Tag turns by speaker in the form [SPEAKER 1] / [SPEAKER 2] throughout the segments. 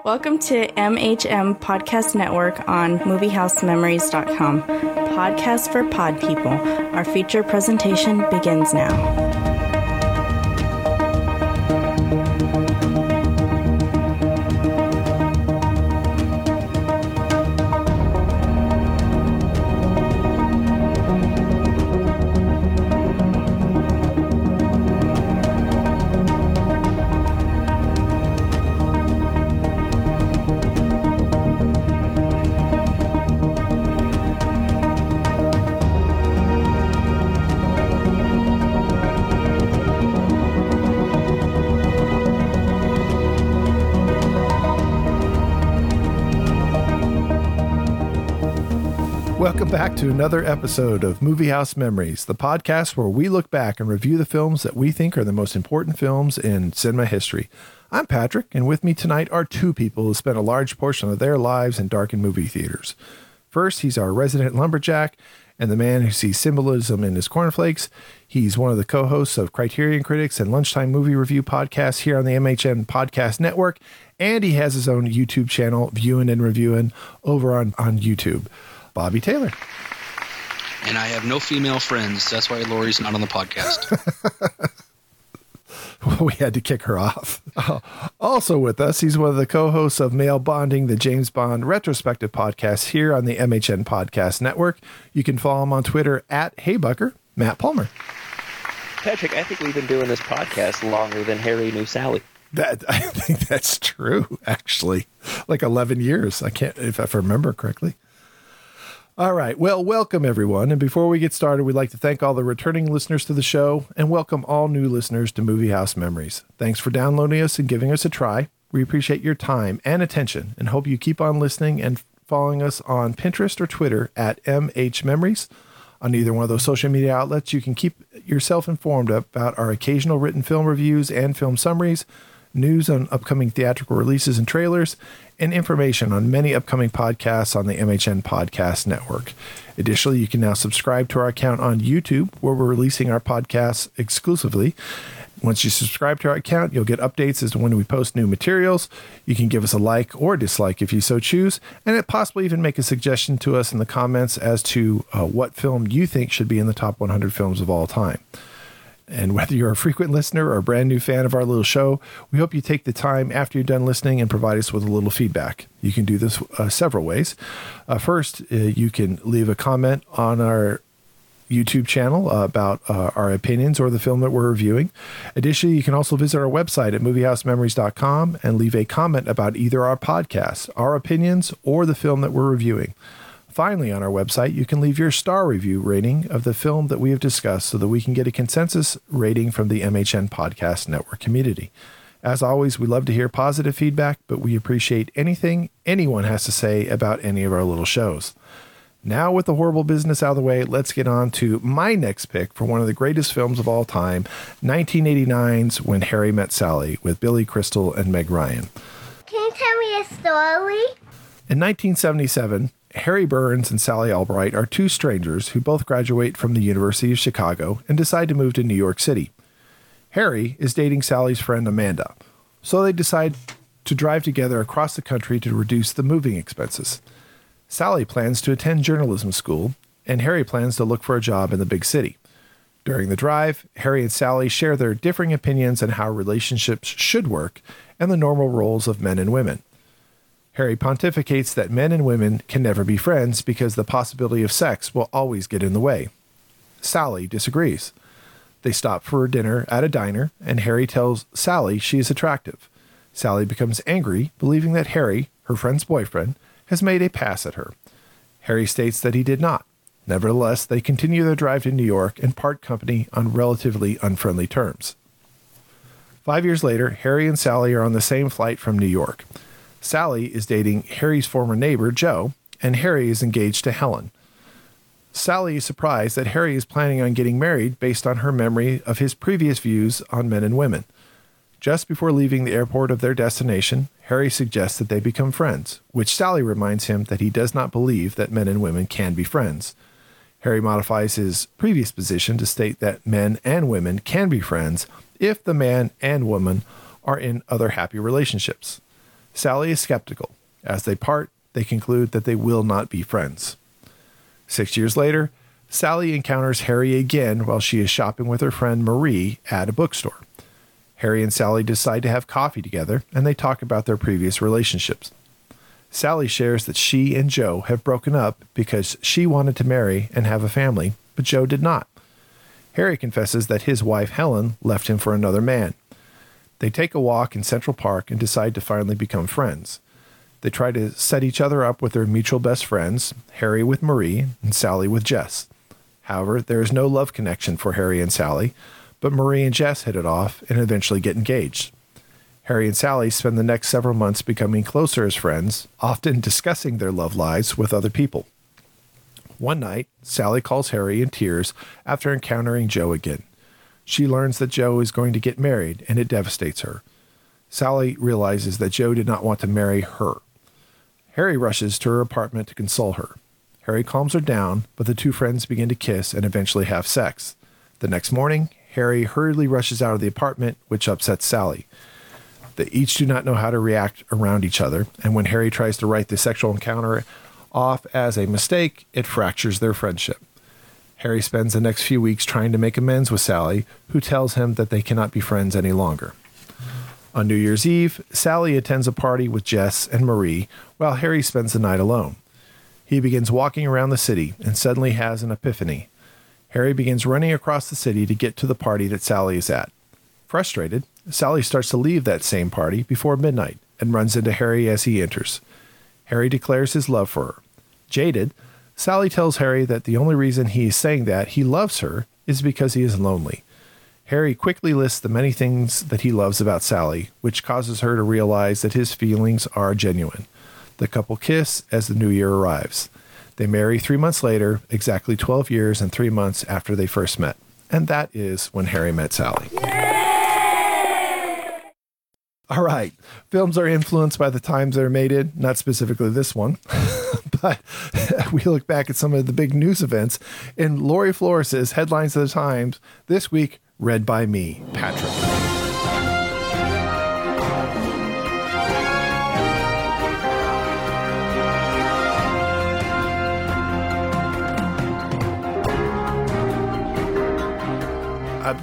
[SPEAKER 1] Welcome to MHM Podcast Network on MovieHouseMemories.com. Podcast for Pod People. Our feature presentation begins now.
[SPEAKER 2] To another episode of Movie House Memories, the podcast where we look back and review the films that we think are the most important films in cinema history. I'm Patrick, and with me tonight are two people who spent a large portion of their lives in darkened movie theaters. First, he's our resident lumberjack and the man who sees symbolism in his cornflakes. He's one of the co hosts of Criterion Critics and Lunchtime Movie Review podcasts here on the MHN Podcast Network, and he has his own YouTube channel, Viewing and Reviewing, over on, on YouTube. Bobby Taylor.
[SPEAKER 3] And I have no female friends. That's why Lori's not on the podcast.
[SPEAKER 2] we had to kick her off. Also with us, he's one of the co-hosts of Male Bonding, the James Bond retrospective podcast here on the MHN Podcast Network. You can follow him on Twitter at Heybucker, Matt Palmer.
[SPEAKER 4] Patrick, I think we've been doing this podcast longer than Harry knew Sally.
[SPEAKER 2] That I think that's true, actually. Like eleven years. I can't if I remember correctly. All right. Well, welcome everyone. And before we get started, we'd like to thank all the returning listeners to the show and welcome all new listeners to Movie House Memories. Thanks for downloading us and giving us a try. We appreciate your time and attention and hope you keep on listening and following us on Pinterest or Twitter at MH Memories. On either one of those social media outlets, you can keep yourself informed about our occasional written film reviews and film summaries, news on upcoming theatrical releases and trailers, and information on many upcoming podcasts on the MHN Podcast Network. Additionally, you can now subscribe to our account on YouTube, where we're releasing our podcasts exclusively. Once you subscribe to our account, you'll get updates as to when we post new materials. You can give us a like or dislike if you so choose, and it possibly even make a suggestion to us in the comments as to uh, what film you think should be in the top 100 films of all time. And whether you're a frequent listener or a brand new fan of our little show, we hope you take the time after you're done listening and provide us with a little feedback. You can do this uh, several ways. Uh, first, uh, you can leave a comment on our YouTube channel about uh, our opinions or the film that we're reviewing. Additionally, you can also visit our website at moviehousememories.com and leave a comment about either our podcasts, our opinions, or the film that we're reviewing. Finally, on our website, you can leave your star review rating of the film that we have discussed so that we can get a consensus rating from the MHN Podcast Network community. As always, we love to hear positive feedback, but we appreciate anything anyone has to say about any of our little shows. Now, with the horrible business out of the way, let's get on to my next pick for one of the greatest films of all time 1989's When Harry Met Sally with Billy Crystal and Meg Ryan.
[SPEAKER 5] Can you tell me a story?
[SPEAKER 2] In 1977, Harry Burns and Sally Albright are two strangers who both graduate from the University of Chicago and decide to move to New York City. Harry is dating Sally's friend Amanda, so they decide to drive together across the country to reduce the moving expenses. Sally plans to attend journalism school, and Harry plans to look for a job in the big city. During the drive, Harry and Sally share their differing opinions on how relationships should work and the normal roles of men and women. Harry pontificates that men and women can never be friends because the possibility of sex will always get in the way. Sally disagrees. They stop for dinner at a diner, and Harry tells Sally she is attractive. Sally becomes angry, believing that Harry, her friend's boyfriend, has made a pass at her. Harry states that he did not. Nevertheless, they continue their drive to New York and part company on relatively unfriendly terms. Five years later, Harry and Sally are on the same flight from New York. Sally is dating Harry's former neighbor, Joe, and Harry is engaged to Helen. Sally is surprised that Harry is planning on getting married based on her memory of his previous views on men and women. Just before leaving the airport of their destination, Harry suggests that they become friends, which Sally reminds him that he does not believe that men and women can be friends. Harry modifies his previous position to state that men and women can be friends if the man and woman are in other happy relationships. Sally is skeptical. As they part, they conclude that they will not be friends. Six years later, Sally encounters Harry again while she is shopping with her friend Marie at a bookstore. Harry and Sally decide to have coffee together and they talk about their previous relationships. Sally shares that she and Joe have broken up because she wanted to marry and have a family, but Joe did not. Harry confesses that his wife Helen left him for another man. They take a walk in Central Park and decide to finally become friends. They try to set each other up with their mutual best friends, Harry with Marie and Sally with Jess. However, there is no love connection for Harry and Sally, but Marie and Jess hit it off and eventually get engaged. Harry and Sally spend the next several months becoming closer as friends, often discussing their love lives with other people. One night, Sally calls Harry in tears after encountering Joe again. She learns that Joe is going to get married, and it devastates her. Sally realizes that Joe did not want to marry her. Harry rushes to her apartment to console her. Harry calms her down, but the two friends begin to kiss and eventually have sex. The next morning, Harry hurriedly rushes out of the apartment, which upsets Sally. They each do not know how to react around each other, and when Harry tries to write the sexual encounter off as a mistake, it fractures their friendship. Harry spends the next few weeks trying to make amends with Sally, who tells him that they cannot be friends any longer. On New Year's Eve, Sally attends a party with Jess and Marie, while Harry spends the night alone. He begins walking around the city and suddenly has an epiphany. Harry begins running across the city to get to the party that Sally is at. Frustrated, Sally starts to leave that same party before midnight and runs into Harry as he enters. Harry declares his love for her. Jaded, Sally tells Harry that the only reason he is saying that he loves her is because he is lonely. Harry quickly lists the many things that he loves about Sally, which causes her to realize that his feelings are genuine. The couple kiss as the new year arrives. They marry three months later, exactly 12 years and three months after they first met. And that is when Harry met Sally. All right. Films are influenced by the times they're made in, not specifically this one. but we look back at some of the big news events in Lori Flores' Headlines of the Times this week, read by me, Patrick.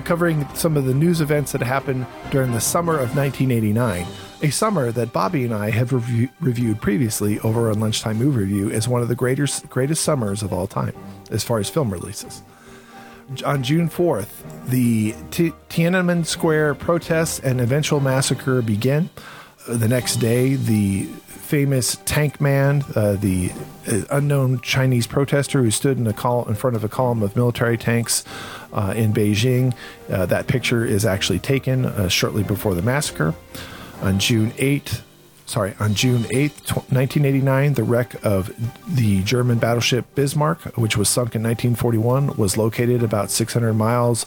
[SPEAKER 2] Covering some of the news events that happened during the summer of 1989, a summer that Bobby and I have reviewed previously over on Lunchtime Movie Review as one of the greatest greatest summers of all time, as far as film releases. On June 4th, the T- Tiananmen Square protests and eventual massacre began. The next day, the famous Tank Man, uh, the uh, unknown Chinese protester who stood in a col- in front of a column of military tanks uh, in Beijing. Uh, that picture is actually taken uh, shortly before the massacre. On June 8th, sorry, on June 8th, tw- 1989, the wreck of the German battleship Bismarck, which was sunk in 1941, was located about 600 miles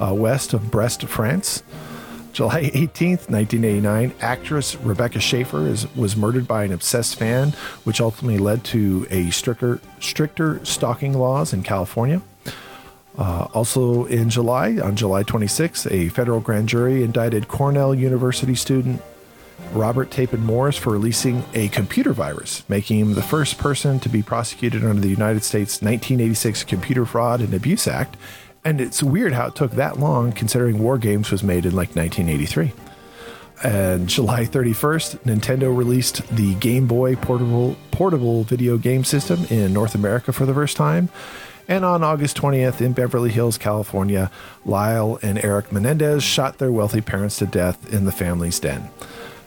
[SPEAKER 2] uh, west of Brest, France. July 18th, 1989, actress Rebecca Schaeffer is, was murdered by an obsessed fan, which ultimately led to a stricter, stricter stalking laws in California. Uh, also in July, on July 26th, a federal grand jury indicted Cornell University student Robert Tappan Morris for releasing a computer virus, making him the first person to be prosecuted under the United States 1986 Computer Fraud and Abuse Act. And it's weird how it took that long considering War Games was made in like 1983. And July 31st, Nintendo released the Game Boy portable portable video game system in North America for the first time. And on August 20th in Beverly Hills, California, Lyle and Eric Menendez shot their wealthy parents to death in the family's den.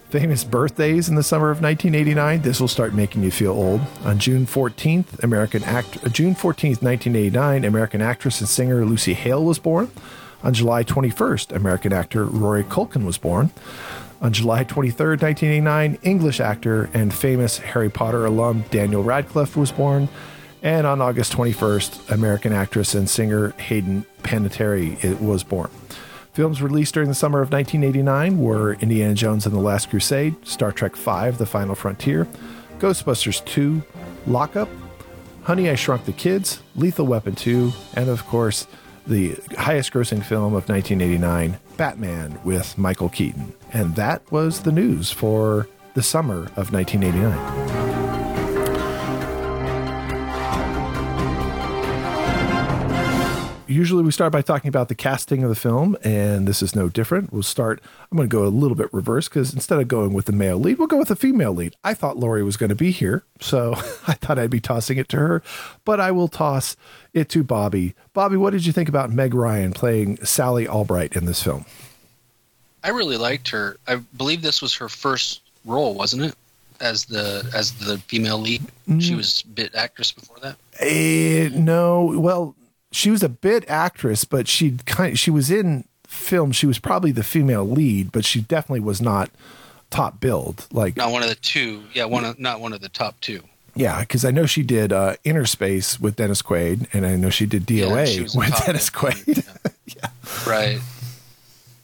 [SPEAKER 2] Famous birthdays in the summer of 1989. This will start making you feel old. On June 14th, American act June 14th, 1989, American actress and singer Lucy Hale was born. On July 21st, American actor Rory Culkin was born. On July 23rd, 1989, English actor and famous Harry Potter alum Daniel Radcliffe was born. And on August 21st, American actress and singer Hayden Panettiere was born. Films released during the summer of 1989 were Indiana Jones and the Last Crusade, Star Trek V The Final Frontier, Ghostbusters 2, Lockup, Honey, I Shrunk the Kids, Lethal Weapon 2, and of course, the highest grossing film of 1989, Batman with Michael Keaton. And that was the news for the summer of 1989. Usually we start by talking about the casting of the film, and this is no different. We'll start. I'm going to go a little bit reverse because instead of going with the male lead, we'll go with the female lead. I thought Lori was going to be here, so I thought I'd be tossing it to her, but I will toss it to Bobby. Bobby, what did you think about Meg Ryan playing Sally Albright in this film?
[SPEAKER 3] I really liked her. I believe this was her first role, wasn't it? As the as the female lead, mm-hmm. she was bit actress before that.
[SPEAKER 2] Uh, no, well, she was a bit actress, but she kind she was in film. She was probably the female lead, but she definitely was not top billed. Like
[SPEAKER 3] not one of the two. Yeah, one of not one of the top two.
[SPEAKER 2] Yeah, because I know she did uh, Inner Space with Dennis Quaid, and I know she did DOA yeah, she with Dennis Quaid.
[SPEAKER 3] Yeah. yeah. Right.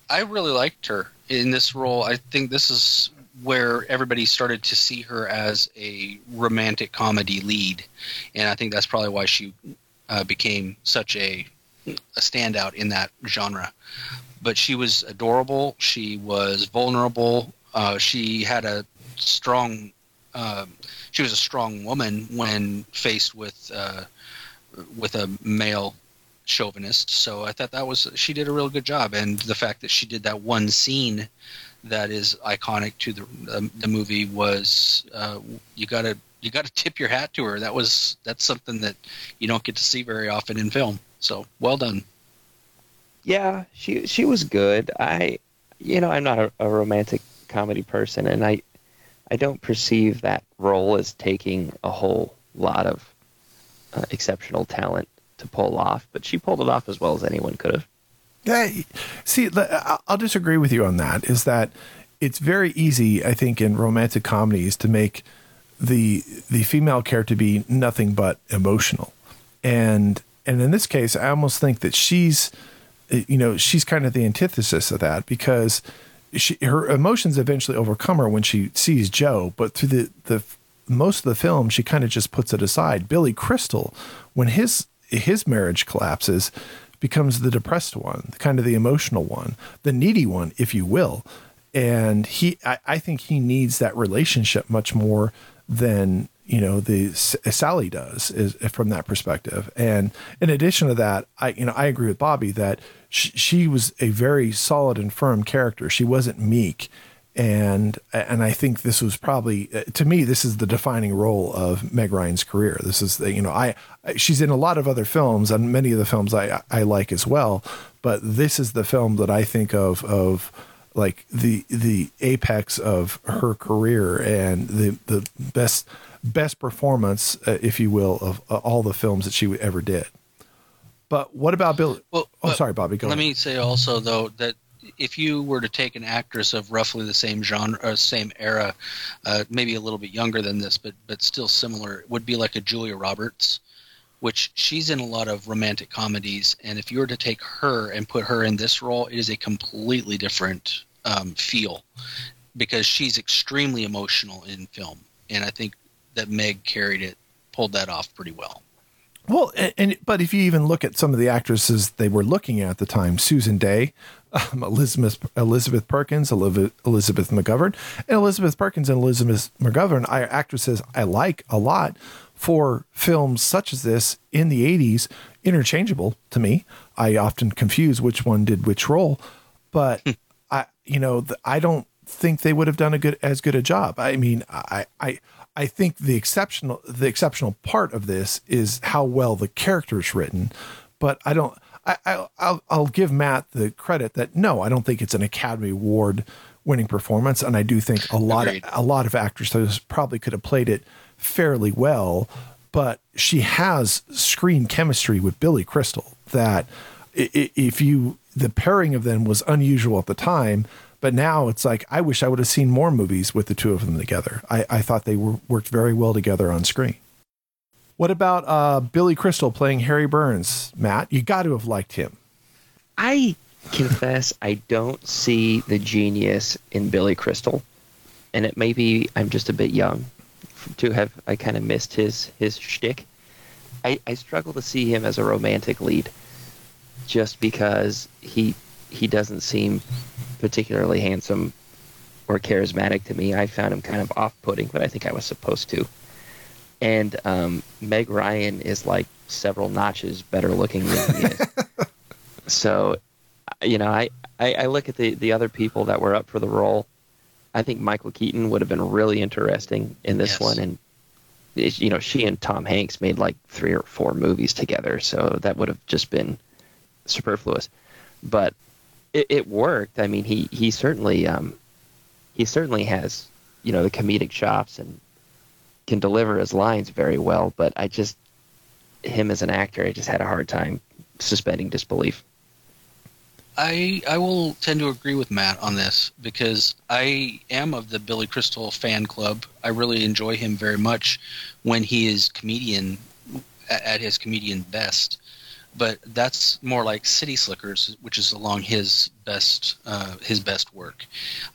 [SPEAKER 3] I really liked her in this role. I think this is where everybody started to see her as a romantic comedy lead, and I think that's probably why she uh, became such a a standout in that genre. But she was adorable. She was vulnerable. Uh, she had a strong. Uh, she was a strong woman when faced with uh, with a male chauvinist. So I thought that was she did a real good job, and the fact that she did that one scene that is iconic to the the, the movie was uh, you got to you got to tip your hat to her. That was that's something that you don't get to see very often in film. So well done.
[SPEAKER 4] Yeah, she she was good. I, you know, I'm not a, a romantic comedy person, and I I don't perceive that role as taking a whole lot of uh, exceptional talent to pull off. But she pulled it off as well as anyone could have.
[SPEAKER 2] Yeah, see, I'll disagree with you on that. Is that it's very easy, I think, in romantic comedies to make the the female character to be nothing but emotional, and and in this case, I almost think that she's, you know, she's kind of the antithesis of that because she her emotions eventually overcome her when she sees Joe, but through the the most of the film, she kind of just puts it aside. Billy Crystal, when his his marriage collapses, becomes the depressed one, kind of the emotional one, the needy one, if you will. And he, I, I think he needs that relationship much more than you know the Sally does is from that perspective. And in addition to that, I you know I agree with Bobby that she, she was a very solid and firm character. She wasn't meek, and and I think this was probably uh, to me this is the defining role of Meg Ryan's career. This is the, you know I she's in a lot of other films and many of the films I I like as well, but this is the film that I think of of like the the apex of her career and the the best best performance, uh, if you will, of uh, all the films that she ever did. But what about Bill? Well, oh, sorry, Bobby. Go
[SPEAKER 3] let
[SPEAKER 2] ahead.
[SPEAKER 3] me say also though that if you were to take an actress of roughly the same genre, uh, same era, uh, maybe a little bit younger than this, but but still similar, it would be like a Julia Roberts which she's in a lot of romantic comedies. And if you were to take her and put her in this role, it is a completely different um, feel because she's extremely emotional in film. And I think that Meg carried it, pulled that off pretty well.
[SPEAKER 2] Well, and, and, but if you even look at some of the actresses they were looking at at the time, Susan Dey, um, Elizabeth Elizabeth Perkins, Elizabeth, McGovern, and Elizabeth Perkins and Elizabeth McGovern are actresses I like a lot for films such as this in the 80s, interchangeable to me. I often confuse which one did which role, but hmm. I, you know, I don't think they would have done a good as good a job. I mean, I, I, I think the exceptional the exceptional part of this is how well the character is written, but I don't. I, I I'll, I'll give Matt the credit that no, I don't think it's an Academy Award winning performance, and I do think a lot Agreed. of a lot of actors probably could have played it fairly well, but she has screen chemistry with Billy Crystal that if you the pairing of them was unusual at the time, but now it's like I wish I would have seen more movies with the two of them together. I, I thought they were, worked very well together on screen. What about uh, Billy Crystal playing Harry Burns? Matt, you got to have liked him.
[SPEAKER 4] I confess I don't see the genius in Billy Crystal, and it may be I'm just a bit young, to have I kind of missed his his shtick. I, I struggle to see him as a romantic lead, just because he he doesn't seem particularly handsome or charismatic to me. I found him kind of off-putting, but I think I was supposed to. And um, Meg Ryan is like several notches better looking than he is. so, you know, I, I, I look at the, the other people that were up for the role. I think Michael Keaton would have been really interesting in this
[SPEAKER 3] Yes.
[SPEAKER 4] one, and you know, she and Tom Hanks made like three or four movies together, so that would have just been superfluous. But it, it worked. I mean, he he certainly um, he certainly has you know the comedic chops and can deliver his lines very well. But I just him as an actor, I just had a hard time suspending disbelief.
[SPEAKER 3] I I will tend to agree with Matt on this because I am of the Billy Crystal fan club. I really enjoy him very much when he is comedian at his comedian best. But that's more like City Slickers, which is along his best uh, his best work.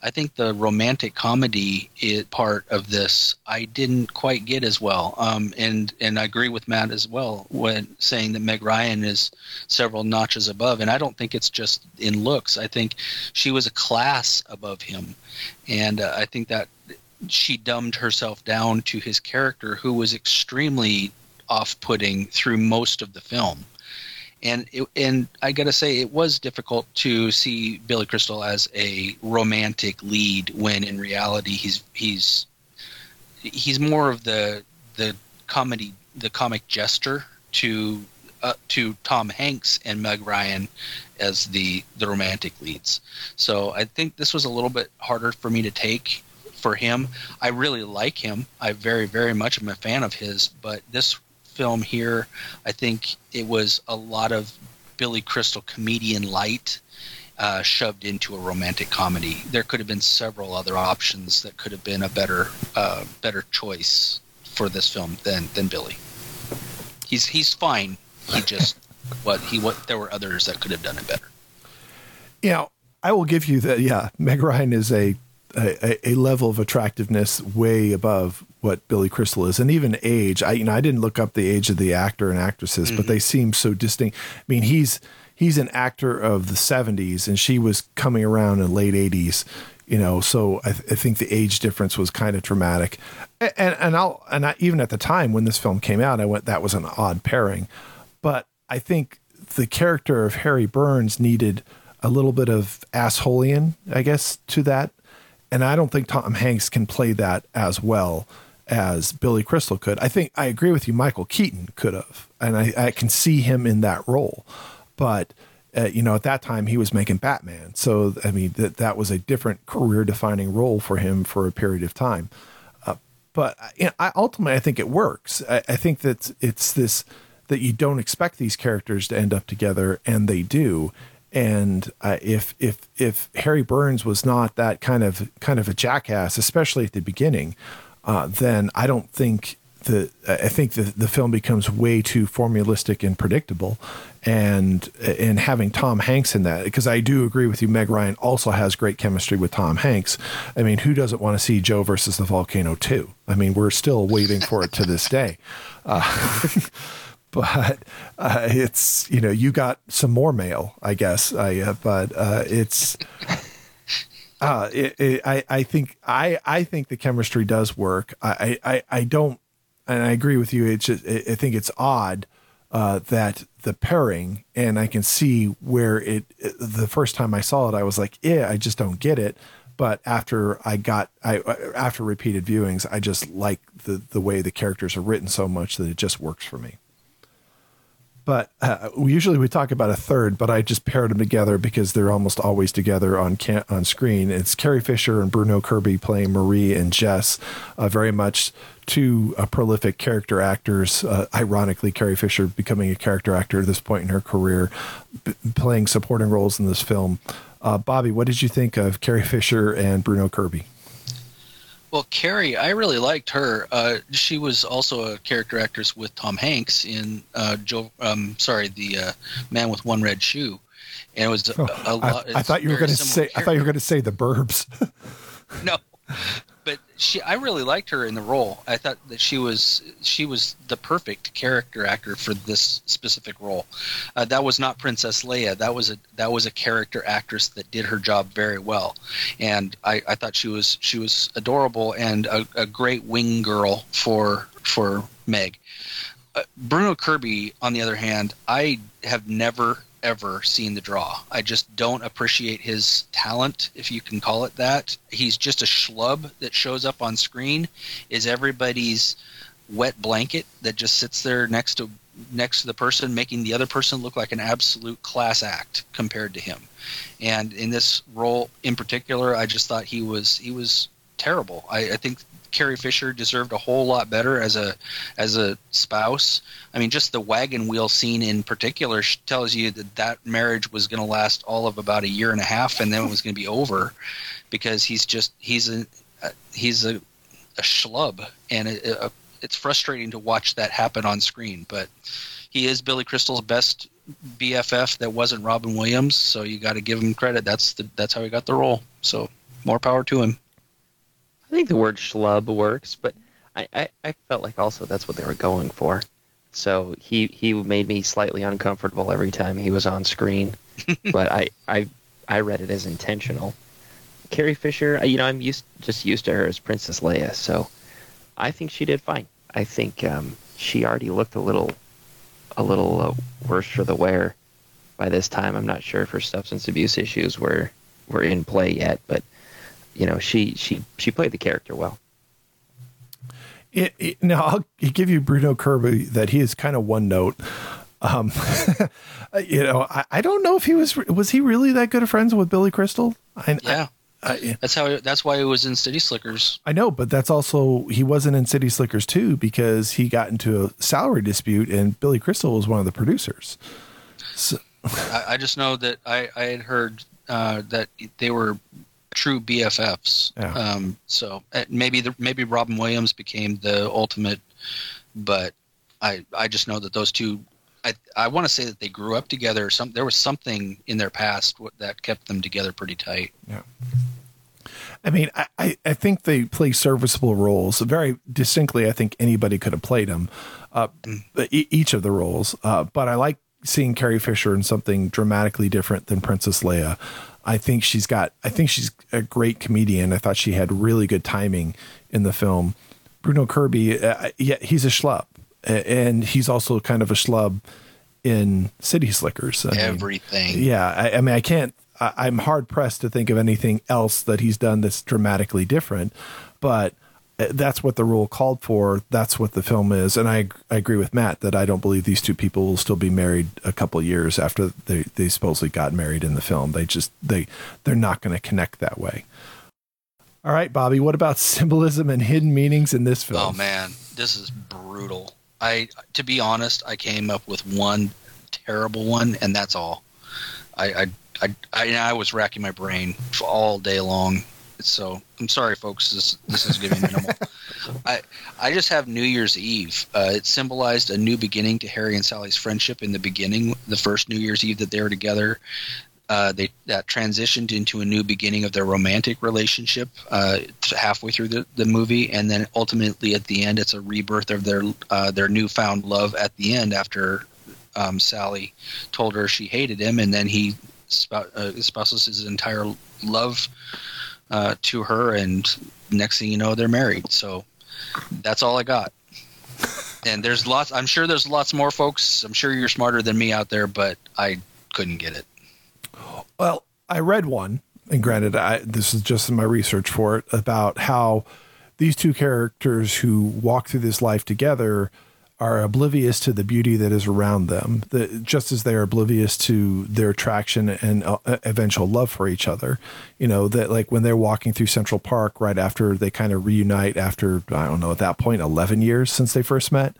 [SPEAKER 3] I think the romantic comedy part of this I didn't quite get as well, um, and and I agree with Matt as well when saying that Meg Ryan is several notches above, and I don't think it's just in looks. I think she was a class above him, and uh, I think that she dumbed herself down to his character, who was extremely off-putting through most of the film and it, and I gotta say it was difficult to see Billy Crystal as a romantic lead when in reality he's he's he's more of the the comedy the comic jester to uh, to Tom Hanks and Meg Ryan as the the romantic leads. So I think this was a little bit harder for me to take for him. I really like him. I very very much am a fan of his, but this film here, I think it was a lot of Billy Crystal comedian light uh, shoved into a romantic comedy. There could have been several other options that could have been a better uh, better choice for this film than than Billy. He's he's fine. He just what he what there were others that could have done it better.
[SPEAKER 2] you know, I will give you that. Yeah, Meg Ryan is a, a a level of attractiveness way above what Billy Crystal is, and even age. I you know I didn't look up the age of the actor and actresses, but they mm-hmm. seem so distinct. I mean, he's he's an actor of the '70s, and she was coming around in late '80s. You know, so I, th- I think the age difference was kind of dramatic, and and I'll and I, even at the time when this film came out, I went that was an odd pairing, but I think the character of Harry Burns needed a little bit of assholeian, I guess, to that. And I don't think Tom Hanks can play that as well as Billy Crystal could. I think I agree with you. Michael Keaton could have, and I, I can see him in that role. But uh, you know, at that time he was making Batman, so I mean that that was a different career-defining role for him for a period of time. Uh, but you know, I ultimately I think it works. I, I think that it's this that you don't expect these characters to end up together, and they do. And uh, if if if Harry Burns was not that kind of kind of a jackass, especially at the beginning, uh, then I don't think the I think the the film becomes way too formulistic and predictable. And and having Tom Hanks in that, because I do agree with you, Meg Ryan also has great chemistry with Tom Hanks. I mean, who doesn't want to see Joe versus the volcano too? I mean, we're still waiting for it to this day. Uh, but uh, it's you know you got some more mail, I guess. I uh, but uh, it's uh, it, it, I I think I I think the chemistry does work. I I I don't, and I agree with you. It's just, I I think it's odd uh, that the pairing, and I can see where it. The first time I saw it, I was like, yeah, I just don't get it. But after I got, I after repeated viewings, I just like the the way the characters are written so much that it just works for me but uh, usually we talk about a third, but I just paired them together because they're almost always together on can- on screen. It's Carrie Fisher and Bruno Kirby playing Marie and Jess, uh, very much two uh, prolific character actors. Uh, ironically, Carrie Fisher becoming a character actor at this point in her career, b- playing supporting roles in this film. Uh, Bobby, what did you think of Carrie Fisher and Bruno Kirby?
[SPEAKER 3] Well, Carrie, I really liked her. Uh, she was also a character actress with Tom Hanks in uh, Joe. Um, sorry, the uh, Man with One Red Shoe, and it was a, a
[SPEAKER 2] Oh, I,
[SPEAKER 3] lot.
[SPEAKER 2] I thought you were going to say. I thought you were going to say the Burbs.
[SPEAKER 3] no, but she I really liked her in the role. I thought that she was she was the perfect character actor for this specific role. Uh, that was not Princess Leia. That was a that was a character actress that did her job very well, and I, I thought she was she was adorable and a, a great wing girl for for Meg. Uh, Bruno Kirby, on the other hand, I have never ever seen the draw. I just don't appreciate his talent, if you can call it that. He's just a schlub that shows up on screen, is everybody's wet blanket that just sits there next to next to the person, making the other person look like an absolute class act compared to him. And in this role in particular, I just thought he was he was terrible. I, I think Carrie Fisher deserved a whole lot better as a as a spouse. I mean, just the wagon wheel scene in particular tells you that that marriage was going to last all of about a year and a half, and then it was going to be over because he's just he's a he's a, a schlub, and it, it, uh, it's frustrating to watch that happen on screen. But he is Billy Crystal's best BFF that wasn't Robin Williams, so you got to give him credit. That's the that's how he got the role. So more power to him.
[SPEAKER 4] I think the word schlub works, but I, I, I felt like also that's what they were going for. So he he made me slightly uncomfortable every time he was on screen, but I, I I read it as intentional. Carrie Fisher, you know, I'm used just used to her as Princess Leia, so I think she did fine. I think um, she already looked a little a little uh, worse for the wear by this time. I'm not sure if her substance abuse issues were were in play yet, but you know, she she she played the character well.
[SPEAKER 2] It, it, now I'll give you Bruno Kirby that he is kind of one note. Um, you know, I, I, don't know if he was was he really that good of friends with Billy Crystal.
[SPEAKER 3] I, yeah, I, that's how. That's why he was in City Slickers.
[SPEAKER 2] I know, but that's also he wasn't in City Slickers too because he got into a salary dispute and Billy Crystal was one of the producers.
[SPEAKER 3] So. I, just know that I, I had heard uh, that they were true BFFs. Yeah. Um, so uh, maybe the, maybe Robin Williams became the ultimate, but I I just know that those two. I I want to say that they grew up together. Some there was something in their past that kept them together pretty tight.
[SPEAKER 2] Yeah. I mean, I, I think they play serviceable roles very distinctly. I think anybody could have played them, uh, mm. each of the roles. Uh, but I like seeing Carrie Fisher in something dramatically different than Princess Leia. I think she's got. I think she's a great comedian. I thought she had really good timing in the film. Bruno Kirby, uh, yeah, he's a schlub, and he's also kind of a schlub in City Slickers.
[SPEAKER 3] I Everything.
[SPEAKER 2] Mean, yeah, I, I, mean, I can't. I, I'm hard pressed to think of anything else that he's done that's dramatically different, but Uh, that's what the rule called for. That's what the film is, and I I agree with Matt that I don't believe these two people will still be married a couple years after they they supposedly got married in the film. They just they they're not going to connect that way. All right, Bobby. What about symbolism and hidden meanings in this film?
[SPEAKER 3] Oh man, this is brutal. I to be honest, I came up with one terrible one, and that's all. I I I, I, I was racking my brain all day long so I'm sorry, folks. This this is getting minimal. I I just have New Year's Eve. Uh, it symbolized a new beginning to Harry and Sally's friendship in the beginning, the first New Year's Eve that they were together. Uh, they that transitioned into a new beginning of their romantic relationship uh, halfway through the, the movie, and then ultimately at the end, it's a rebirth of their uh, their newfound love at the end after um, Sally told her she hated him, and then he spout, uh, espouses his entire love uh, to her, and next thing you know, they're married. So that's all I got. And there's lots. I'm sure there's lots more folks. I'm sure you're smarter than me out there, but I couldn't get it.
[SPEAKER 2] Well, I read one, and granted, I, this is just in my research for it about how these two characters who walk through this life together are oblivious to the beauty that is around them, the, just as they are oblivious to their attraction and uh, eventual love for each other. You know, that like when they're walking through Central Park right after they kind of reunite after, I don't know, at that point, 11 years since they first met.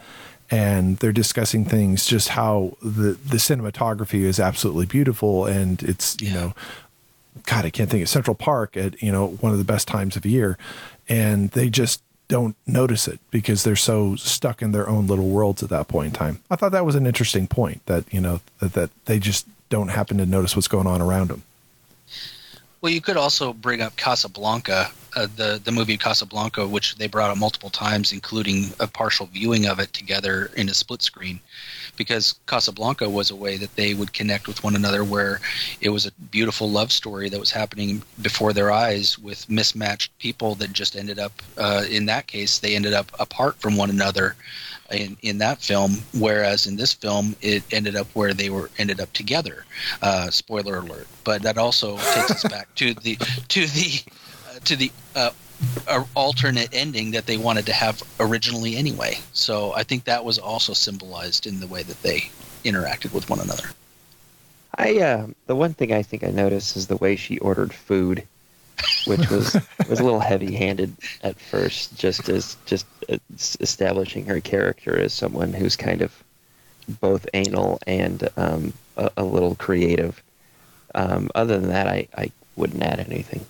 [SPEAKER 2] And they're discussing things, just how the, the cinematography is absolutely beautiful. And it's, you know, God, I can't think of Central Park at, you know, one of the best times of year. And they just, don't notice it because they're so stuck in their own little worlds at that point in time. I thought that was an interesting point that, you know, that, that they just don't happen to notice what's going on around them.
[SPEAKER 3] Well, you could also bring up Casablanca uh, the the movie Casablanca, which they brought up multiple times, including a partial viewing of it together in a split screen, because Casablanca was a way that they would connect with one another, where it was a beautiful love story that was happening before their eyes with mismatched people that just ended up. Uh, in that case, they ended up apart from one another in, in that film, whereas in this film it ended up where they were ended up together. Uh, spoiler alert! But that also takes us back to the to the to the uh, uh, alternate ending that they wanted to have originally anyway. So I think that was also symbolized in the way that they interacted with one another.
[SPEAKER 4] I uh, the one thing I think I noticed is the way she ordered food which was was a little heavy-handed at first, just as just establishing her character as someone who's kind of both anal and um, a, a, little creative. Um, other than that, I, I wouldn't add anything.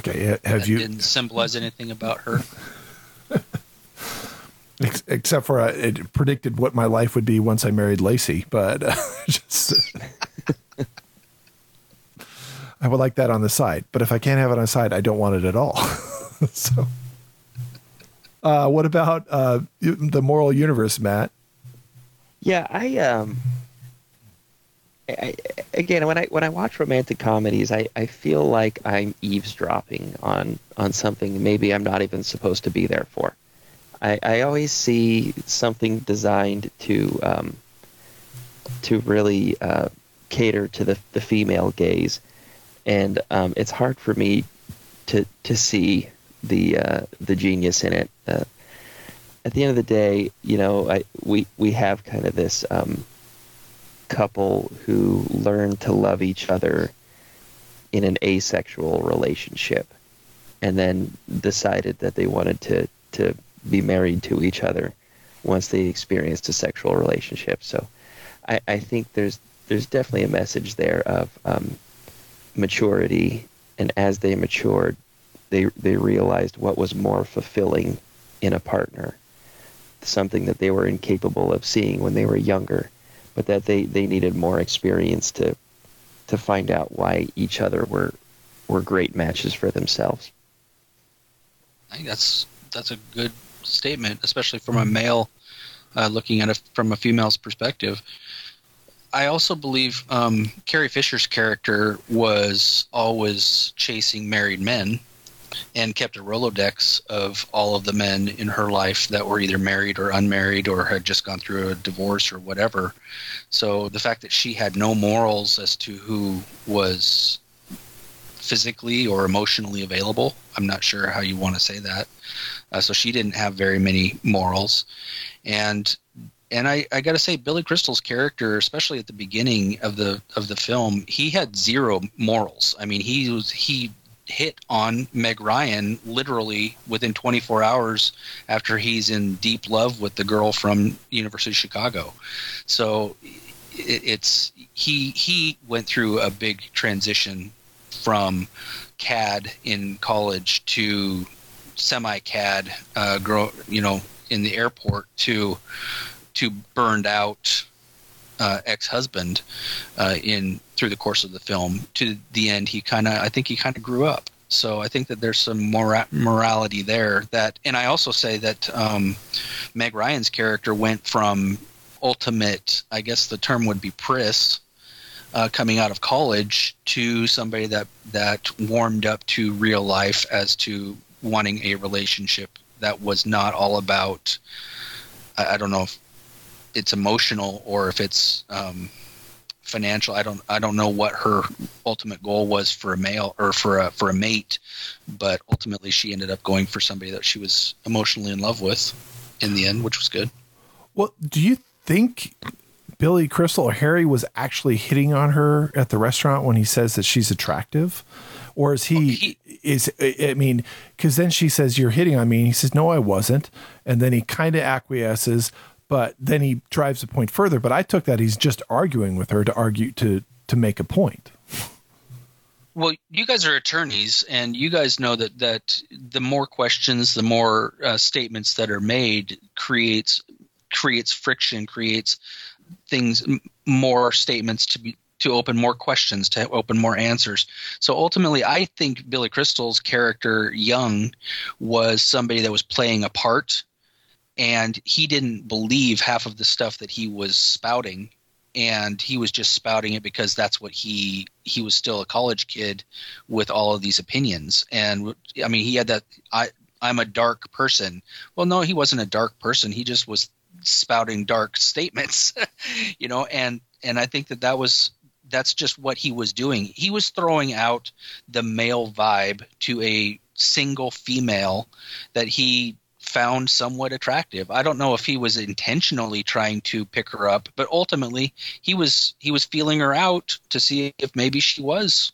[SPEAKER 2] Okay, have
[SPEAKER 3] that
[SPEAKER 2] you
[SPEAKER 3] didn't symbolize anything about her?
[SPEAKER 2] Except for uh, it predicted what my life would be once I married Lacey, but uh, just. I would like that on the side. But if I can't have it on the side, I don't want it at all. so, uh, what about uh, the moral universe, Matt?
[SPEAKER 4] Yeah, I um, I, again when I when I watch romantic comedies, I, I feel like I'm eavesdropping on on something maybe I'm not even supposed to be there for. I, I always see something designed to um, to really uh, cater to the the female gaze and um, it's hard for me to to see the uh, the genius in it. Uh, at the end of the day, you know, I, we we have kind of this um, couple who learn to love each other in an asexual relationship, and then decided that they wanted to to be married to each other once they experienced a sexual relationship. So, I, I think there's there's definitely a message there of um, maturity, and as they matured, they they realized what was more fulfilling in a partner, something that they were incapable of seeing when they were younger, but that they, they needed more experience to to find out why each other were were great matches for themselves.
[SPEAKER 3] I think that's that's a good statement, especially from a male uh, looking at it from a female's perspective. I also believe um, Carrie Fisher's character was always chasing married men and kept a Rolodex of all of the men in her life that were either married or unmarried or had just gone through a divorce or whatever. So the fact that she had no morals as to who was physically or emotionally available, I'm not sure how you want to say that. Uh, so she didn't have very many morals. And and I, I got to say, Billy Crystal's character, especially at the beginning of the of the film, he had zero morals. I mean, he was he hit on Meg Ryan literally within 24 hours after he's in deep love with the girl from University of Chicago. So it's he he went through a big transition from CAD in college to semi CAD, uh, grow you know in the airport to to burned out uh, ex-husband uh, in through the course of the film. To the end, he kind of I think he kind of grew up. So I think that there's some mora- morality there. That and I also say that um, Meg Ryan's character went from ultimate, I guess the term would be priss. Uh, coming out of college to somebody that that warmed up to real life as to wanting a relationship that was not all about I, I don't know if it's emotional or if it's um, financial. I don't I don't know what her ultimate goal was for a male or for a for a mate, but ultimately she ended up going for somebody that she was emotionally in love with in the end, which was good.
[SPEAKER 2] Well, do you think Billy Crystal or Harry was actually hitting on her at the restaurant when he says that she's attractive? Or is he, well, he is I mean, because then she says, You're hitting on me. And he says, No, I wasn't. And then he kind of acquiesces, but then he drives the point further. But I took that he's just arguing with her to argue to to make a point.
[SPEAKER 3] Well, you guys are attorneys, and you guys know that that the more questions, the more uh, statements that are made creates creates friction, creates things more statements to be to open more questions, to open more answers. So ultimately, I think Billy Crystal's character Young was somebody that was playing a part, and he didn't believe half of the stuff that he was spouting, and he was just spouting it because that's what he he was still a college kid with all of these opinions, and I mean he had that I I'm a dark person. Well, no, he wasn't a dark person. He just was spouting dark statements, you know, and and I think that that was that's just what he was doing. He was throwing out the male vibe to a single female that he found somewhat attractive. I don't know if he was intentionally trying to pick her up, but ultimately he was he was feeling her out to see if maybe she was,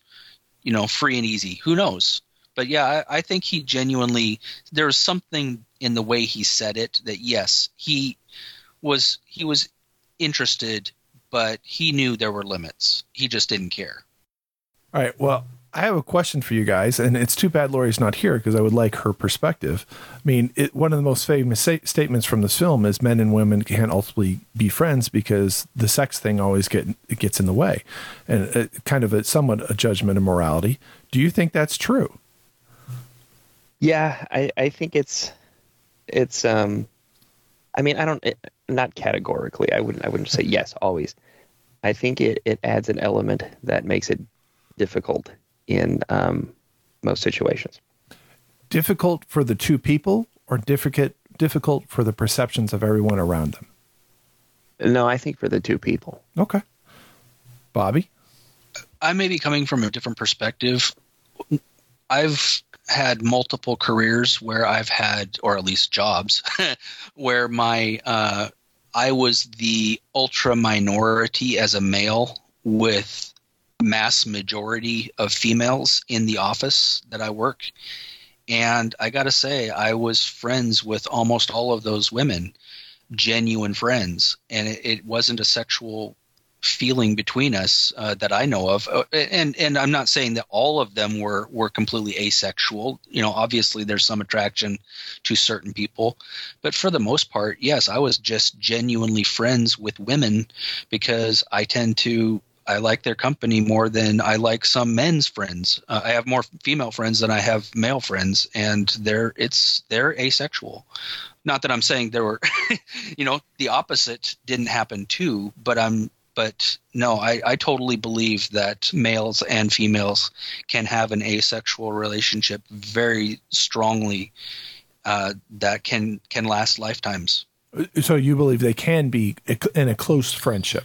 [SPEAKER 3] you know, free and easy. Who knows? But yeah, I, I think he genuinely there was something in the way he said it that yes, he was he was interested, but he knew there were limits. He just didn't care.
[SPEAKER 2] All right. Well, I have a question for you guys, and it's too bad Lori's not here because I would like her perspective. I mean, it, one of the most famous sa- statements from this film is men and women can't ultimately be friends because the sex thing always get it gets in the way, and it, uh, kind of a somewhat a judgment of morality. Do you think that's true?
[SPEAKER 4] Yeah, I, I think it's it's um I mean, I don't it, not categorically. I wouldn't I wouldn't say yes always. I think it, it adds an element that makes it difficult in um, most situations.
[SPEAKER 2] Difficult for the two people, or difficult difficult for the perceptions of everyone around them.
[SPEAKER 4] No, I think for the two people.
[SPEAKER 2] Okay, Bobby.
[SPEAKER 3] I may be coming from a different perspective. I've had multiple careers where I've had, or at least jobs, where my uh, I was the ultra minority as a male with mass majority of females in the office that I work. And I got to say, I was friends with almost all of those women, genuine friends. And it, it wasn't a sexual feeling between us uh, that I know of, uh, and and I'm not saying that all of them were were completely asexual. You know, obviously there's some attraction to certain people, but for the most part, yes, I was just genuinely friends with women because I tend to I like their company more than I like some men's friends. Uh, I have more female friends than I have male friends, and they're it's they're asexual. Not that I'm saying there were, you know, the opposite didn't happen too, but I'm but no, I, I totally believe that males and females can have an asexual relationship very strongly uh, that can can last lifetimes.
[SPEAKER 2] So you believe they can be in a close friendship?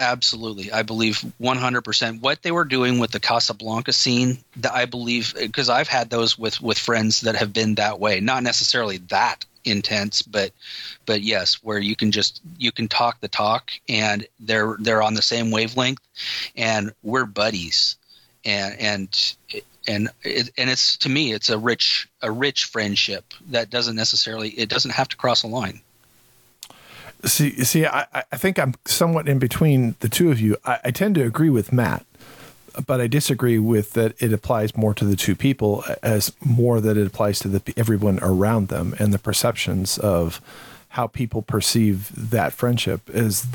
[SPEAKER 3] Absolutely. I believe 100%. What they were doing with the Casablanca scene, that I believe, eh, because I've had those with, with friends that have been that way. Not necessarily that intense, but but yes, where you can just you can talk the talk and they're they're on the same wavelength and we're buddies. And and and it, and it's to me it's a rich a rich friendship that doesn't necessarily it doesn't have to cross a line.
[SPEAKER 2] See, see, I, I think I'm somewhat in between the two of you. I, I tend to agree with Matt but I disagree with that. It applies more to the two people as more that it applies to the everyone around them and the perceptions of how people perceive that friendship. Is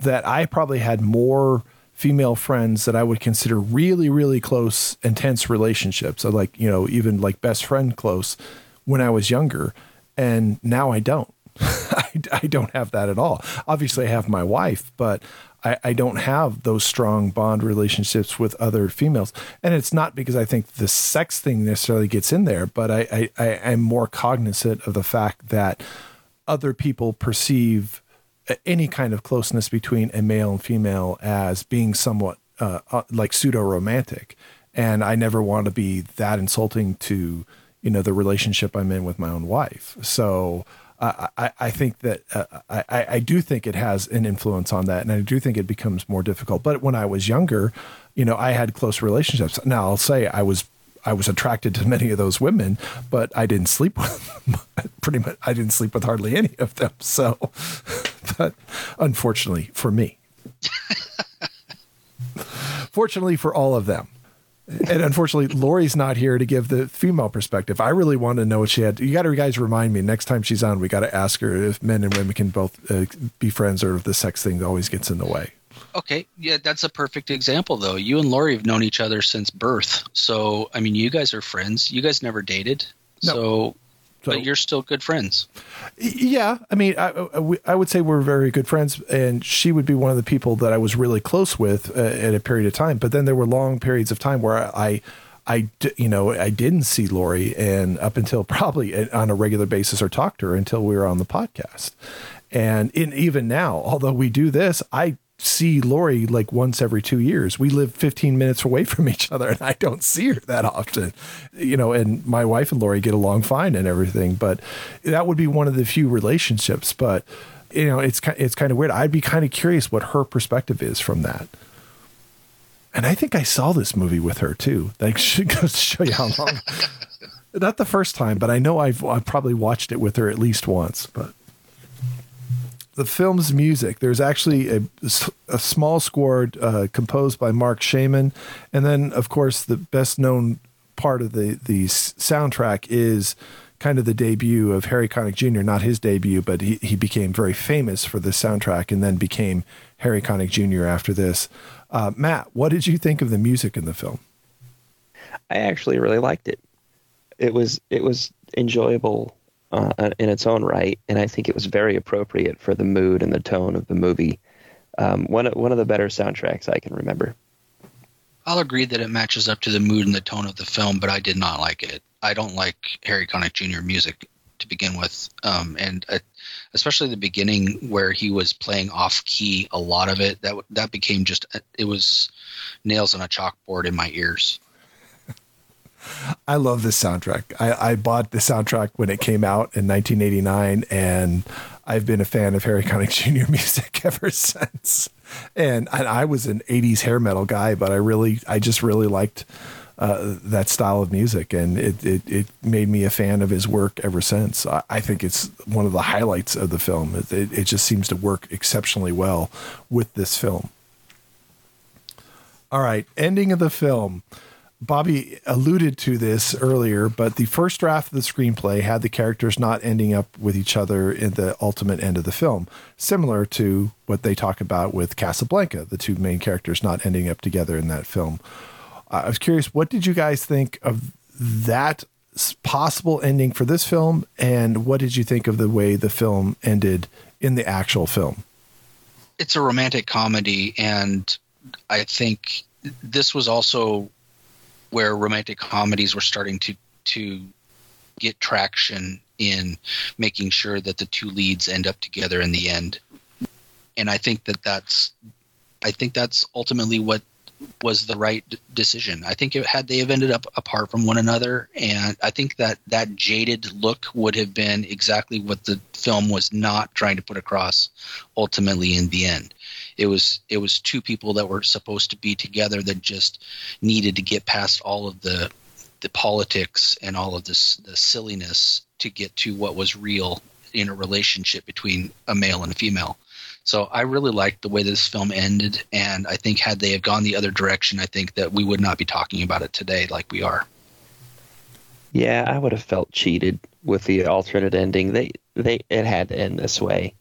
[SPEAKER 2] that I probably had more female friends that I would consider really, really close, intense relationships. Like you know, even like best friend close when I was younger, and now I don't. I, I don't have that at all. Obviously, I have my wife, but I, I don't have those strong bond relationships with other females. And it's not because I think the sex thing necessarily gets in there, but I, I, I am more cognizant of the fact that other people perceive any kind of closeness between a male and female as being somewhat uh, uh, like pseudo romantic. And I never want to be that insulting to, you know, the relationship I'm in with my own wife. So, I, I think that uh, I, I do think it has an influence on that, and I do think it becomes more difficult. But when I was younger, you know, I had close relationships. Now I'll say I was I was attracted to many of those women, but I didn't sleep with them. pretty much. I didn't sleep with hardly any of them. So, but unfortunately for me, fortunately for all of them, and unfortunately, Lori's not here to give the female perspective. I really want to know what she had. You got to, guys, remind me next time she's on. We got to ask her if men and women can both uh, be friends, or if the sex thing always gets in the way.
[SPEAKER 3] Okay, yeah, that's a perfect example, though. You and Lori have known each other since birth, so I mean, you guys are friends. You guys never dated,
[SPEAKER 2] No.
[SPEAKER 3] so,
[SPEAKER 2] So-
[SPEAKER 3] but you're still good friends.
[SPEAKER 2] Yeah, I mean, I, I, I would say we're very good friends, and she would be one of the people that I was really close with uh, at a period of time. But then there were long periods of time where I, I, you know, I didn't see Lori, and up until probably on a regular basis or talk to her until we were on the podcast. And in even now, although we do this, I see Lori like once every two years. We live 15 minutes away from each other and I don't see her that often, you know, and my wife and Lori get along fine and everything, but that would be one of the few relationships. But, you know, it's, it's kind of weird. I'd be kind of curious what her perspective is from that. And I think I saw this movie with her too. That should goes to show you how long. Not the first time, but I know I've, I've probably watched it with her at least once. But the film's music, there's actually a, a small score uh, composed by Marc Shaiman, and then of course the best known part of the the soundtrack is kind of the debut of Harry Connick Jr. Not his debut, but he he became very famous for this soundtrack, and then became Harry Connick Jr. after this. Uh, Matt, what did you think of the music in the film?
[SPEAKER 4] I actually really liked it. It was it was enjoyable uh, in its own right, and I think it was very appropriate for the mood and the tone of the movie. Um, one of, one of the better soundtracks I can remember.
[SPEAKER 3] I'll agree that it matches up to the mood and the tone of the film, but I did not like it. I don't like Harry Connick Jr. music to begin with, um, and uh, especially the beginning where he was playing off key. A lot of it that that became just it was nails on a chalkboard in my ears.
[SPEAKER 2] I love this soundtrack. I, I bought the soundtrack when it came out in 1989, and I've been a fan of Harry Connick Jr. music ever since. And, and I was an 80s hair metal guy, but I really, I just really liked uh, that style of music, and it, it it made me a fan of his work ever since. I, I think it's one of the highlights of the film. It, it, it just seems to work exceptionally well with this film. All right, ending of the film. Bobby alluded to this earlier, but the first draft of the screenplay had the characters not ending up with each other in the ultimate end of the film, similar to what they talk about with Casablanca, the two main characters not ending up together in that film. Uh, I was curious, what did you guys think of that possible ending for this film, and what did you think of the way the film ended in the actual film?
[SPEAKER 3] it's a romantic comedy and i think this was also where romantic comedies were starting to to get traction in making sure that the two leads end up together in the end. And i think that that's i think that's ultimately what was the right decision. I think it, had they have ended up apart from one another and i think that that jaded look would have been exactly what the film was not trying to put across ultimately in the end it was it was two people that were supposed to be together that just needed to get past all of the the politics and all of this the silliness to get to what was real in a relationship between a male and a female. So i really liked the way this film ended and i think had they have gone the other direction i think that we would not be talking about it today like we are.
[SPEAKER 4] Yeah, I would have felt cheated with the alternate ending. They they it had to end this way,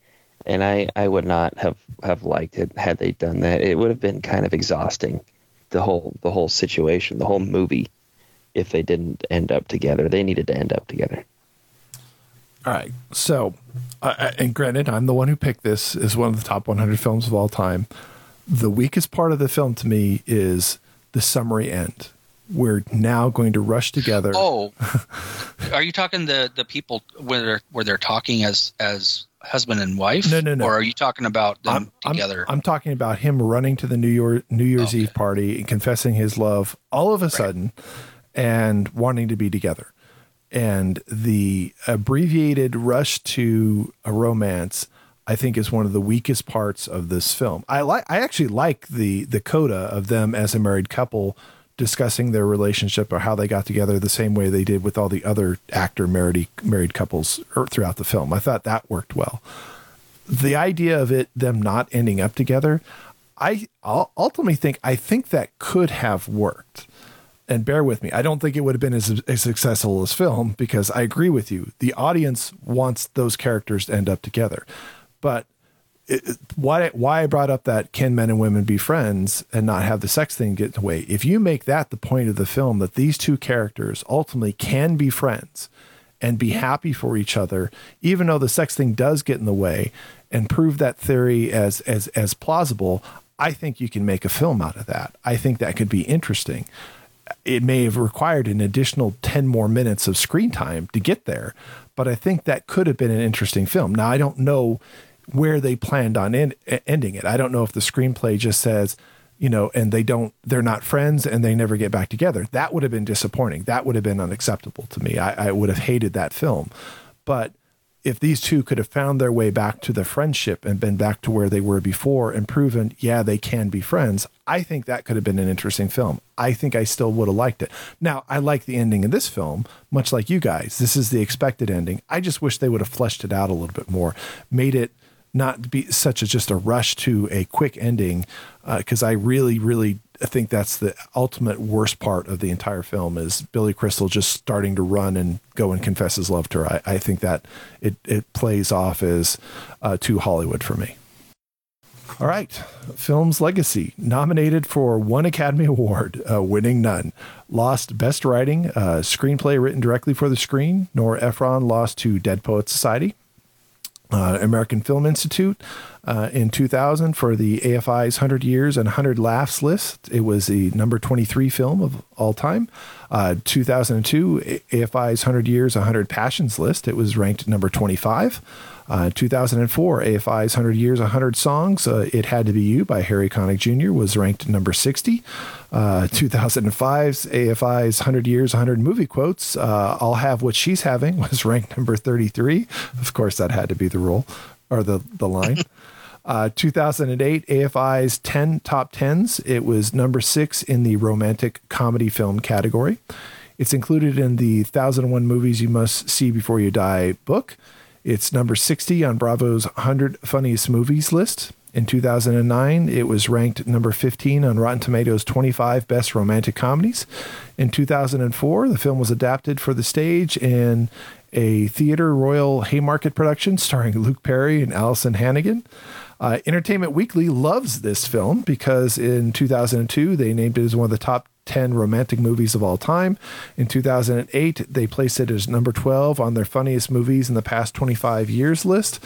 [SPEAKER 4] and I I would not have have liked it had they done that. It would have been kind of exhausting, the whole the whole situation, the whole movie, if they didn't end up together. They needed to end up together.
[SPEAKER 2] All right. So, uh, and granted, I'm the one who picked this as one of the top 100 films of all time. The weakest part of the film to me is the summary end. We're now going to rush together.
[SPEAKER 3] oh are you talking the the people where they're where they're talking as as husband and wife
[SPEAKER 2] No, no, no.
[SPEAKER 3] or are you talking about them
[SPEAKER 2] I'm, I'm-
[SPEAKER 3] together
[SPEAKER 2] I'm, talking about him running to the New Year New Year's
[SPEAKER 3] Okay.
[SPEAKER 2] Eve party and confessing his love all of a sudden and wanting to be together. And the abbreviated rush to a romance, I think, is one of the weakest parts of this film. I like I actually like the the coda of them as a married couple discussing their relationship or how they got together the same way they did with all the other actor married married couples er, throughout the film. I thought that worked well. The idea of it them not ending up together i ultimately think i think that could have worked. And bear with me i don't think it would have been as, as successful as film because i agree with you. The audience wants those characters to end up together. But it, why why I brought up that can men and women be friends and not have the sex thing get in the way. If you make that the point of the film that these two characters ultimately can be friends and be happy for each other, even though the sex thing does get in the way, and prove that theory as as as plausible, I think you can make a film out of that. I think that could be interesting. It may have required an additional 10 more minutes of screen time to get there, but I think that could have been an interesting film. Now, I don't know where they planned on in, ending it. I don't know if the screenplay just says, you know, and they don't, they're not friends and they never get back together. That would have been disappointing. That would have been unacceptable to me. I, I would have hated that film. But if these two could have found their way back to the friendship and been back to where they were before and proven, yeah, they can be friends, I think that could have been an interesting film. I think I still would have liked it. Now, I like the ending of this film, much like you guys. This is the expected ending. I just wish they would have fleshed it out a little bit more, made it not be such as just a rush to a quick ending because uh, I really, really think that's the ultimate worst part of the entire film is Billy Crystal just starting to run and go and confess his love to her. I, I think that it, it plays off as uh, too Hollywood for me. All right, film's legacy nominated for one Academy Award, uh, winning none. Lost Best Writing, uh, screenplay written directly for the screen. Nora Ephron lost to Dead Poets Society uh, American Film Institute uh, in 2000 for the AFI's 100 Years and 100 Laughs list. It was the number 23 film of all time. Uh, 2002, AFI's 100 Years, 100 Passions list. It was ranked number 25. Uh, 2004, AFI's 100 Years, 100 Songs, uh, It Had to Be You by Harry Connick Jr. was ranked number 60. Uh, 2005's AFI's 100 Years, 100 Movie Quotes, uh, I'll Have What She's Having was ranked number 33. Of course, that had to be the rule or the, the line. Uh, 2008 AFI's 10 top 10s. It was number six in the romantic comedy film category. It's included in the 1001 Movies You Must See Before You Die book. It's number 60 on Bravo's 100 Funniest Movies list. In 2009, it was ranked number 15 on Rotten Tomatoes' 25 Best Romantic Comedies. In 2004, the film was adapted for the stage in a Theatre Royal Haymarket production starring Luke Perry and Alyson Hannigan. Uh, Entertainment Weekly loves this film because in 2002 they named it as one of the top 10 romantic movies of all time. In 2008, they placed it as number 12 on their funniest movies in the past 25 years list.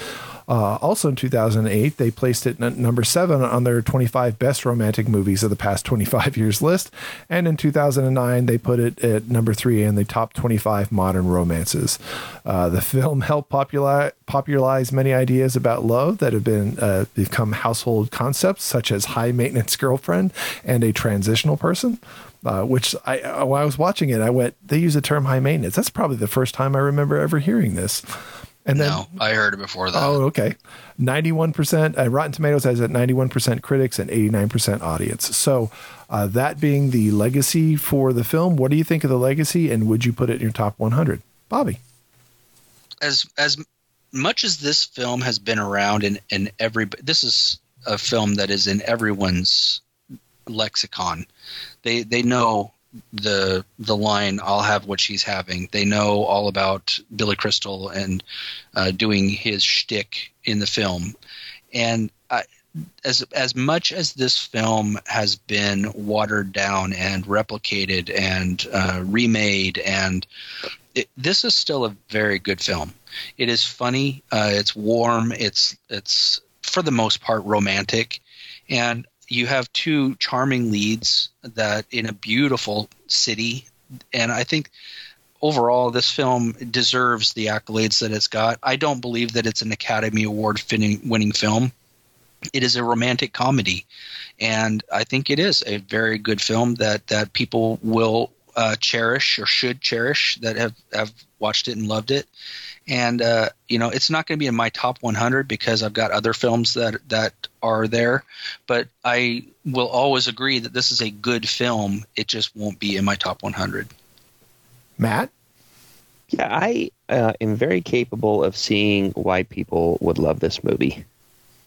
[SPEAKER 2] Uh, also in 2008, they placed it n- number seven on their 25 best romantic movies of the past 25 years list. And in 2009, they put it at number three in the top 25 modern romances. Uh, the film helped popularize, popularize many ideas about love that have been uh, become household concepts, such as high maintenance girlfriend and a transitional person. Uh, which I, uh, while I was watching it, I went, they use the term high maintenance. That's probably the first time I remember ever hearing this.
[SPEAKER 3] And then, no, I heard it before that.
[SPEAKER 2] Oh, okay. 91%, uh, Rotten Tomatoes has at 91% critics and 89% audience. So, uh, that being the legacy for the film, what do you think of the legacy and would you put it in your top 100? Bobby.
[SPEAKER 3] As, as much as this film has been around in, in every, this is a film that is in everyone's lexicon. They they know the the line "I'll have what she's having." They know all about Billy Crystal and uh, doing his shtick in the film, and I, as as much as this film has been watered down and replicated and uh, remade, and it, this is still a very good film. It is funny. Uh, it's warm. It's it's for the most part romantic, and you have two charming leads that in a beautiful city, and I think overall this film deserves the accolades that it's got. I don't believe that it's an Academy Award winning film. It is a romantic comedy, and I think it is a very good film that that people will uh, cherish or should cherish that have have watched it and loved it and uh, you know it's not going to be in my top 100 because I've got other films that that are there. But I will always agree that this is a good film. It just won't be in my top 100.
[SPEAKER 2] Matt,
[SPEAKER 4] yeah, I uh, am very capable of seeing why people would love this movie.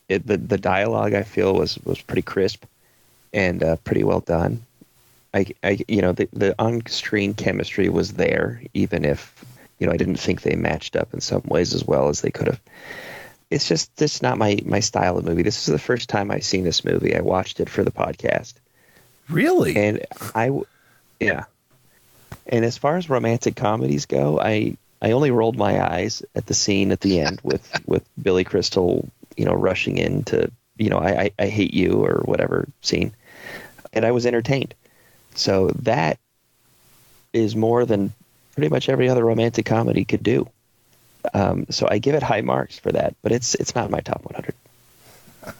[SPEAKER 4] It, the the dialogue I feel was was pretty crisp and uh, pretty well done. I, I you know the the on screen chemistry was there even if you know, I didn't think they matched up in some ways as well as they could have. it's just this not my my style of movie. This is the first time I've seen this movie. I watched it for the podcast,
[SPEAKER 2] Really?
[SPEAKER 4] and I, yeah. And as far as romantic comedies go, I I only rolled my eyes at the scene at the end with with Billy Crystal, you know, rushing in to you know I, I I hate you or whatever scene, and I was entertained. So that is more than pretty much every other romantic comedy could do. Um, so I give it high marks for that, but it's it's not my top 100.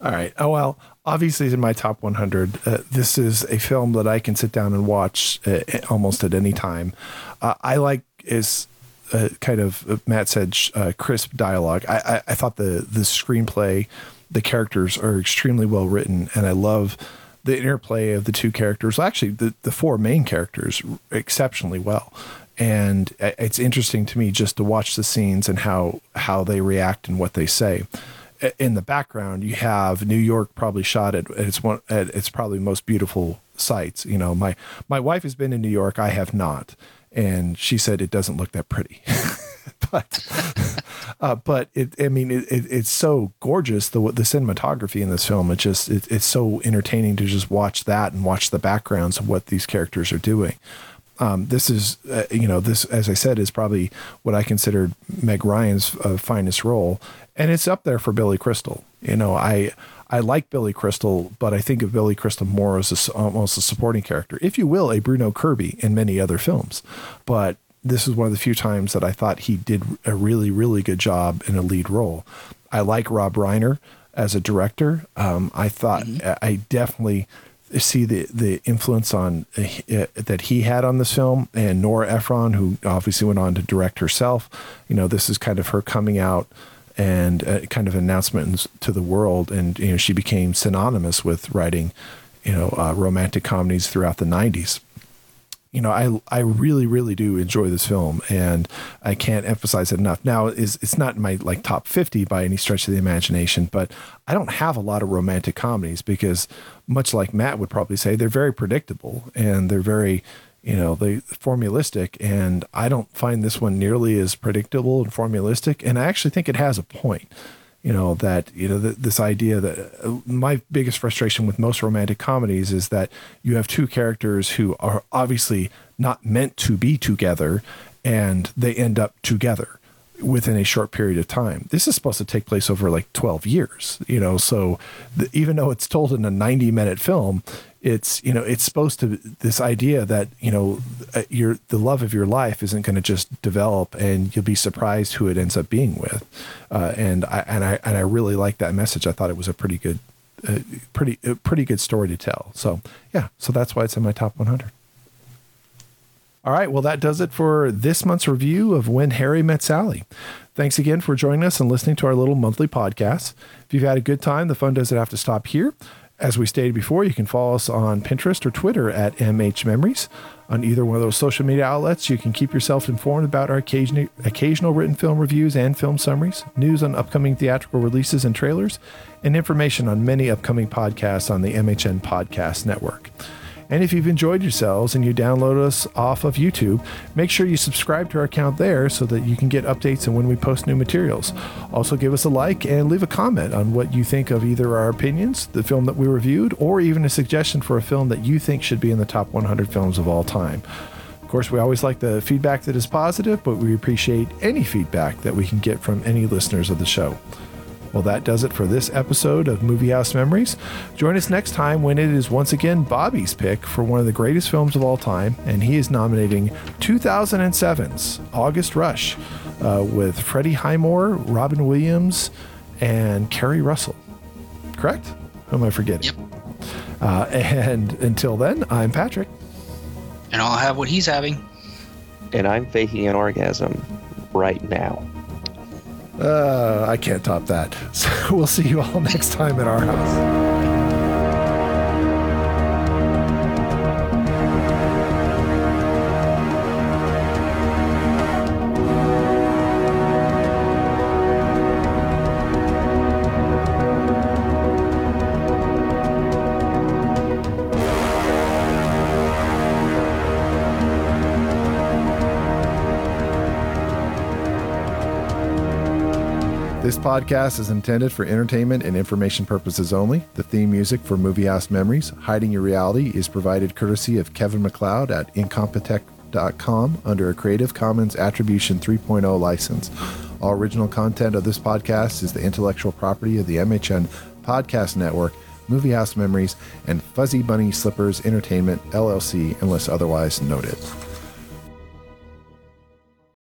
[SPEAKER 2] All right. Oh well, obviously it's in my top 100. Uh, this is a film that I can sit down and watch uh, almost at any time. Uh, I like is uh, kind of uh, Matt said uh, crisp dialogue. I, I I thought the the screenplay, the characters are extremely well written, and I love the interplay of the two characters. Actually, the the four main characters exceptionally well. And it's interesting to me just to watch the scenes and how how they react and what they say in the background you have New York probably shot at it's one at its probably most beautiful sights. You know, my my wife has been in New York, I have not, and she said it doesn't look that pretty. but uh, but it I mean it, it, it's so gorgeous the the cinematography in this film. It just it, it's so entertaining to just watch that and watch the backgrounds of what these characters are doing. Um, this is, uh, you know, this, as I said, is probably what I considered Meg Ryan's uh, finest role. And it's up there for Billy Crystal. You know, I, I like Billy Crystal, but I think of Billy Crystal more as a almost a supporting character, if you will, a Bruno Kirby in many other films. But this is one of the few times that I thought he did a really, really good job in a lead role. I like Rob Reiner as a director. Um, I thought I definitely see the the influence on uh, that he had on this film and Nora Ephron who obviously went on to direct herself you know this is kind of her coming out and uh, kind of announcement to the world and you know she became synonymous with writing you know uh, romantic comedies throughout the 90s you know, I I really really do enjoy this film, and I can't emphasize it enough. Now, is it's not my like top fifty by any stretch of the imagination, but I don't have a lot of romantic comedies because, much like Matt would probably say, they're very predictable and they're very, you know, they formulistic, and I don't find this one nearly as predictable and formulistic, and I actually think it has a point you know that you know th- this idea that uh, my biggest frustration with most romantic comedies is that you have two characters who are obviously not meant to be together and they end up together within a short period of time. This is supposed to take place over like 12 years you know so even though it's told in a 90 minute film it's you know it's supposed to this idea that you know uh, your the love of your life isn't going to just develop and you'll be surprised who it ends up being with. Uh, and I and I and I really like that message. I thought it was a pretty good uh, pretty a pretty good story to tell. So yeah so that's why it's in my top 100 all right well that does it for this month's review of When Harry Met Sally. Thanks again for joining us and listening to our little monthly podcast. If you've had a good time the fun doesn't have to stop here as we stated before, you can follow us on Pinterest or Twitter at MH Memories. On either one of those social media outlets, you can keep yourself informed about our occasional, occasional written film reviews and film summaries, news on upcoming theatrical releases and trailers, and information on many upcoming podcasts on the MHN Podcast Network. And if you've enjoyed yourselves and you download us off of YouTube, make sure you subscribe to our account there so that you can get updates and when we post new materials. Also, give us a like and leave a comment on what you think of either our opinions, the film that we reviewed, or even a suggestion for a film that you think should be in the top 100 films of all time. Of course, we always like the feedback that is positive, but we appreciate any feedback that we can get from any listeners of the show. Well, that does it for this episode of Movie House Memories. Join us next time when it is once again Bobby's pick for one of the greatest films of all time, and he is nominating 2007's August Rush uh, with Freddie Highmore, Robin Williams, and Keri Russell. Correct? Who am I forgetting?
[SPEAKER 3] Yep.
[SPEAKER 2] Uh, and until then, I'm Patrick.
[SPEAKER 3] And I'll have what he's having.
[SPEAKER 4] And I'm faking an orgasm right now.
[SPEAKER 2] Uh, I can't top that. So we'll see you all next time at our house. This podcast is intended for entertainment and information purposes only. The theme music for Movie House Memories, Hiding Your Reality, is provided courtesy of Kevin MacLeod at Incompetech.com under a Creative Commons Attribution 3.0 license. All original content of this podcast is the intellectual property of the MHN Podcast Network, Movie House Memories, and Fuzzy Bunny Slippers Entertainment, LLC, unless otherwise noted.